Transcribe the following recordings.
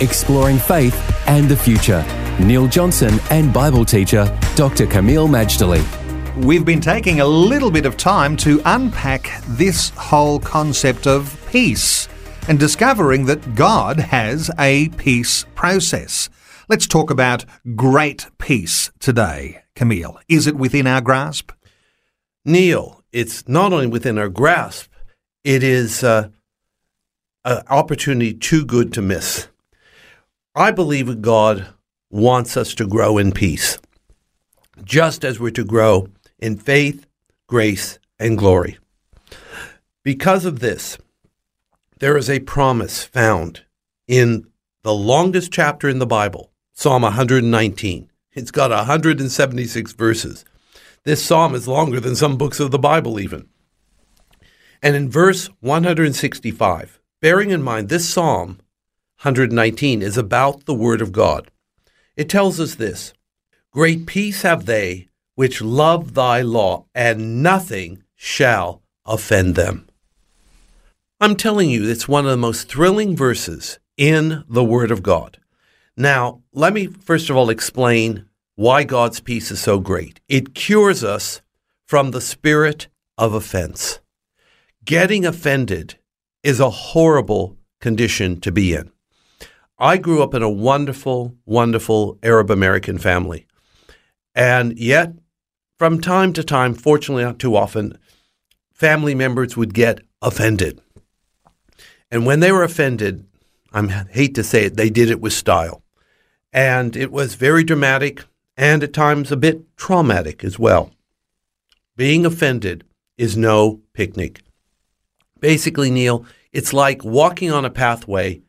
exploring faith and the future. Neil Johnson and Bible teacher Dr. Kameel Majdali. We've been taking a little bit of time to unpack this whole concept of peace and discovering that God has a peace process. Let's talk about great peace today, Kameel. Is it within our grasp? Neil, it's not only within our grasp, it is uh, an opportunity too good to miss. I believe God wants us to grow in peace, just as we're to grow in faith, grace, and glory. Because of this, there is a promise found in the longest chapter in the Bible, Psalm 119. It's got 176 verses. This psalm is longer than some books of the Bible, even. And in verse 165, bearing in mind this psalm 119 is about the Word of God. It tells us this Great peace have they which love thy law, and nothing shall offend them. I'm telling you, it's one of the most thrilling verses in the Word of God. Now, let me first of all explain why God's peace is so great. It cures us from the spirit of offense. Getting offended is a horrible condition to be in. I grew up in a wonderful, wonderful Arab American family. And yet, from time to time, fortunately not too often, family members would get offended. And when they were offended, I hate to say it, they did it with style. And it was very dramatic and at times a bit traumatic as well. Being offended is no picnic. Basically, Neil, it's like walking on a pathway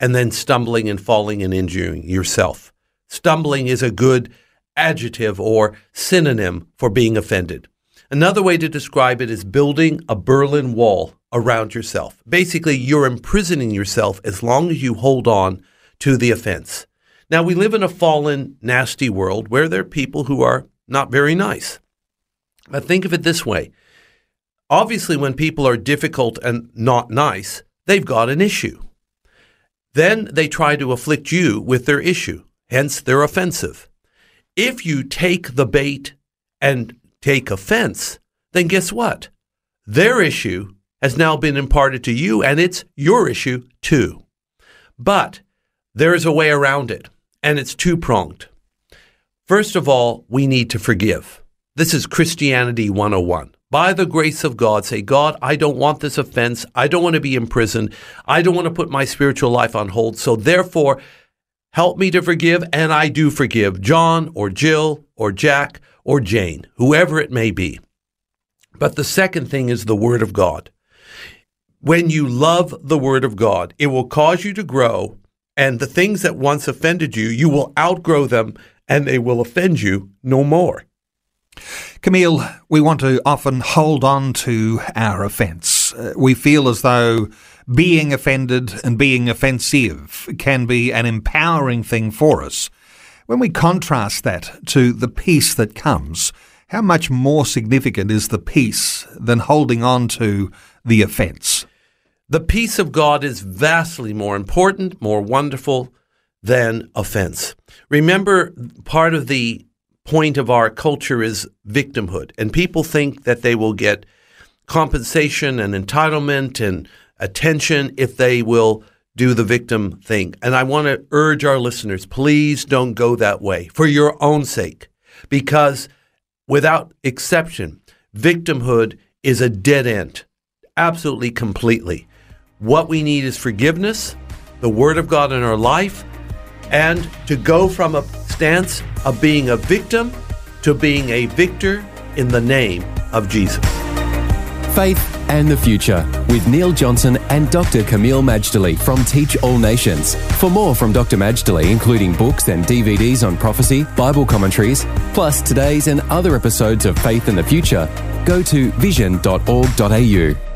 and then stumbling and falling and injuring yourself. Stumbling is a good adjective or synonym for being offended. Another way to describe it is building a Berlin Wall around yourself. Basically, you're imprisoning yourself as long as you hold on to the offense. Now, we live in a fallen, nasty world where there are people who are not very nice. But think of it this way obviously, when people are difficult and not nice, they've got an issue. Then they try to afflict you with their issue, hence they're offensive. If you take the bait and take offense, then guess what? Their issue has now been imparted to you, and it's your issue too. But there is a way around it, and it's two pronged. First of all, we need to forgive. This is Christianity 101 by the grace of God, say, God, I don't want this offense. I don't want to be imprisoned. I don't want to put my spiritual life on hold. So therefore, help me to forgive. And I do forgive John or Jill or Jack or Jane, whoever it may be. But the second thing is the Word of God. When you love the Word of God, it will cause you to grow. And the things that once offended you, you will outgrow them and they will offend you no more. Kameel, we want to often hold on to our offence. Uh, we feel as though being offended and being offensive can be an empowering thing for us. When we contrast that to the peace that comes, how much more significant is the peace than holding on to the offence? The peace of God is vastly more important, more wonderful than offense. Remember, part of the point of our culture is victimhood. And people think that they will get compensation and entitlement and attention if they will do the victim thing. And I want to urge our listeners please don't go that way for your own sake, because without exception, victimhood is a dead end, absolutely completely. What we need is forgiveness, the Word of God in our life, and to go from a stance of being a victim to being a victor in the name of Jesus. Faith and the Future with Neil Johnson and Dr. Kameel Majdali from Teach All Nations. For more from Dr. Majdali, including books and DVDs on prophecy, Bible commentaries, plus today's and other episodes of Faith in the Future, go to vision.org.au.